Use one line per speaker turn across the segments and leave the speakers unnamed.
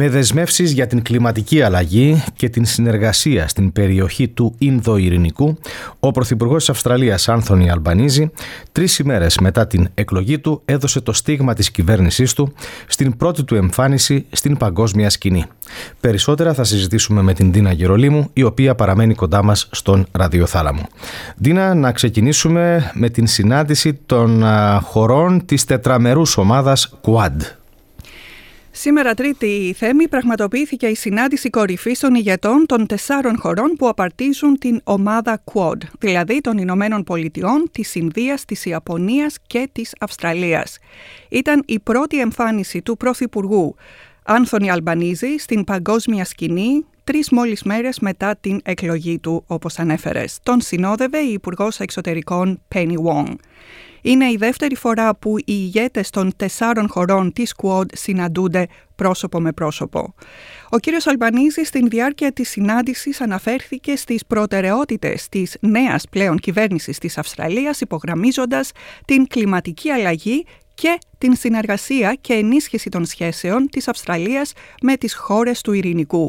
Με δεσμεύσεις για την κλιματική αλλαγή και την συνεργασία στην περιοχή του Ινδοειρηνικού, ο Πρωθυπουργός της Αυστραλίας Άνθονι Αλμπανίζη, τρεις ημέρες μετά την εκλογή του, έδωσε το στίγμα της κυβέρνησής του στην πρώτη του εμφάνιση στην παγκόσμια σκηνή. Περισσότερα θα συζητήσουμε με την Δίνα Γερολίμου, η οποία παραμένει κοντά μας στον ραδιοθάλαμο. Δίνα, να ξεκινήσουμε με την συνάντηση των χωρών της τετραμερούς ομάδας Quad.
Σήμερα, Τρίτη Θέμη, πραγματοποιήθηκε η συνάντηση κορυφής των ηγετών των τεσσάρων χωρών που απαρτίζουν την ομάδα Quad, δηλαδή των Ηνωμένων Πολιτειών, της Ινδίας, της Ιαπωνίας και της Αυστραλίας. Ήταν η πρώτη εμφάνιση του Πρωθυπουργού Άνθονι Αλμπανίζη στην παγκόσμια σκηνή τρεις μόλις μέρες μετά την εκλογή του, όπως ανέφερες. Τον συνόδευε η Υπουργός Εξωτερικών Penny Wong. Είναι η δεύτερη φορά που οι ηγέτες των τεσσάρων χωρών της Quad συναντούνται πρόσωπο με πρόσωπο. Ο κύριος Αλμπανίζη στην διάρκεια της συνάντησης αναφέρθηκε στις προτεραιότητες της νέας πλέον κυβέρνησης της Αυστραλίας υπογραμμίζοντας την κλιματική αλλαγή και την συνεργασία και ενίσχυση των σχέσεων της Αυστραλίας με τις χώρες του Ειρηνικού.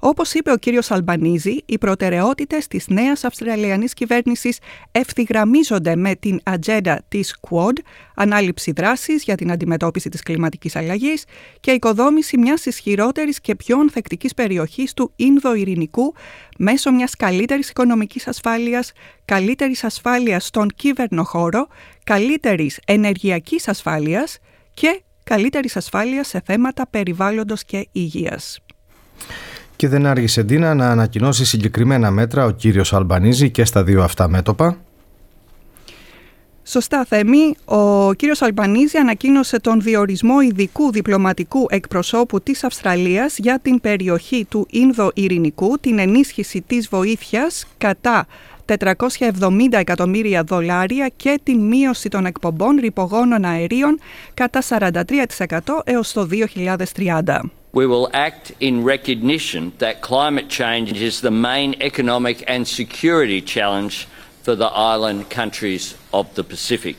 Όπως είπε ο κύριος Αλμπανίζη, οι προτεραιότητες της νέας Αυστραλιανής κυβέρνησης ευθυγραμμίζονται με την ατζέντα της Quad, ανάληψη δράσης για την αντιμετώπιση της κλιματικής αλλαγής και οικοδόμηση μιας ισχυρότερης και πιο ανθεκτικής περιοχής του Ινδο-Ειρηνικού μέσω μιας καλύτερης οικονομικής ασφάλειας, καλύτερης ασφάλειας στον χώρο, καλύτερης ενεργειακής ασφάλειας και καλύτερης ασφάλειας σε θέματα περιβάλλοντος και υγείας.
Και δεν άργησε Ντίνα να ανακοινώσει συγκεκριμένα μέτρα ο κύριος Αλμπανίζη και στα δύο αυτά μέτωπα.
Σωστά, Θέμη. Ο κύριος Αλμπανίζη ανακοίνωσε τον διορισμό ειδικού διπλωματικού εκπροσώπου της Αυστραλίας για την περιοχή του Ινδο-Ειρηνικού, την ενίσχυση της βοήθειας κατά 470 εκατομμύρια δολάρια και την μείωση των εκπομπών ρηπογόνων αερίων κατά 43% έως το 2030.
We will act in recognition that climate change is the main economic and security challenge for the island countries of the Pacific.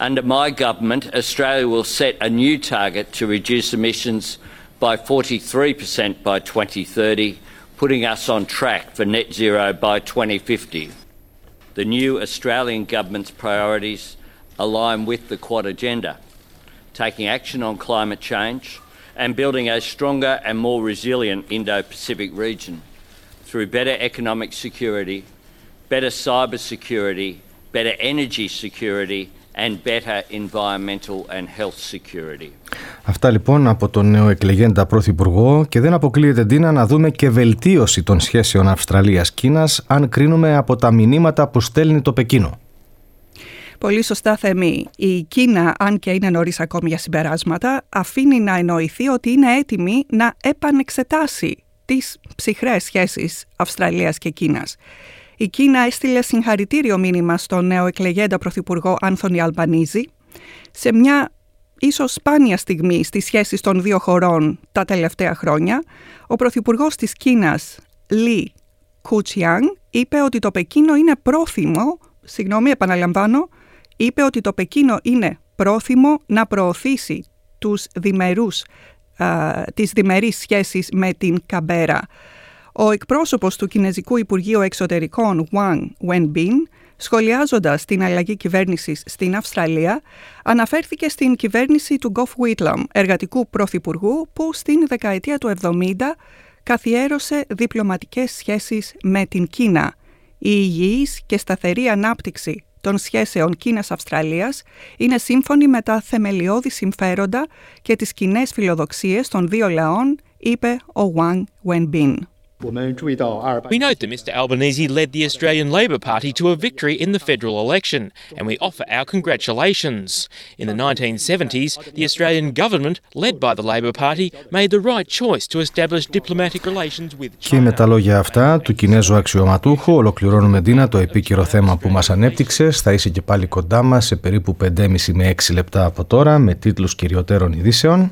Under my government, Australia will set a new target to reduce emissions by 43% by 2030 putting us on track for net zero by 2050. The new Australian government's priorities align with the Quad agenda, taking action on climate change and building a stronger and more resilient Indo-Pacific region through better economic security, better cyber security, better energy security and better environmental and health security.
Αυτά λοιπόν από τον νεοεκλεγέντα Πρωθυπουργό και δεν αποκλείεται Ντίνα να δούμε και βελτίωση των σχέσεων Αυστραλίας-Κίνας αν κρίνουμε από τα μηνύματα που στέλνει το Πεκίνο.
Πολύ σωστά Θεμή. Η Κίνα, αν και είναι νωρίς ακόμη για συμπεράσματα, αφήνει να εννοηθεί ότι είναι έτοιμη να επανεξετάσει τις ψυχρές σχέσεις Αυστραλίας και Κίνας. Η Κίνα έστειλε συγχαρητήριο μήνυμα στον νέο εκλεγέντα Πρωθυπουργό Άνθονι Αλμπανίζη σε μια ίσως σπάνια στιγμή στις σχέσεις των δύο χωρών τα τελευταία χρόνια. Ο Πρωθυπουργός της Κίνας, Λι Κουτσιάνγκ, είπε ότι το Πεκίνο είναι πρόθυμο, συγγνώμη επαναλαμβάνω, είπε ότι το Πεκίνο είναι πρόθυμο να προωθήσει τους διμερούς, α, τις διμερείς σχέσεις με την Καμπέρα. Ο εκπρόσωπος του Κινέζικου Υπουργείου Εξωτερικών Wang Wenbin, σχολιάζοντας την αλλαγή κυβέρνησης στην Αυστραλία, αναφέρθηκε στην κυβέρνηση του Γκοφ Whitlam, εργατικού πρωθυπουργού που στην δεκαετία του 70 καθιέρωσε διπλωματικές σχέσεις με την Κίνα. Η υγιής και σταθερή ανάπτυξη των σχέσεων Κίνας-Αυστραλίας είναι σύμφωνη με τα θεμελιώδη συμφέροντα και τις κοινές φιλοδοξίες των δύο λαών, είπε ο Wang Wenbin.
We note that Mr Albanese led the Australian Labor Party to a victory in the federal election, and we offer our congratulations. In the 1970s, the Australian government, led by the Labor Party, made the right choice to establish diplomatic relations with China.
Και με τα λόγια αυτά του Κινέζου αξιωματούχου ολοκληρώνουμε Ντίνα το επίκαιρο θέμα που μας ανέπτυξε. Θα είσαι και πάλι κοντά μας σε περίπου 5,5 με 6 λεπτά από τώρα με τίτλους κυριωτέρων ειδήσεων.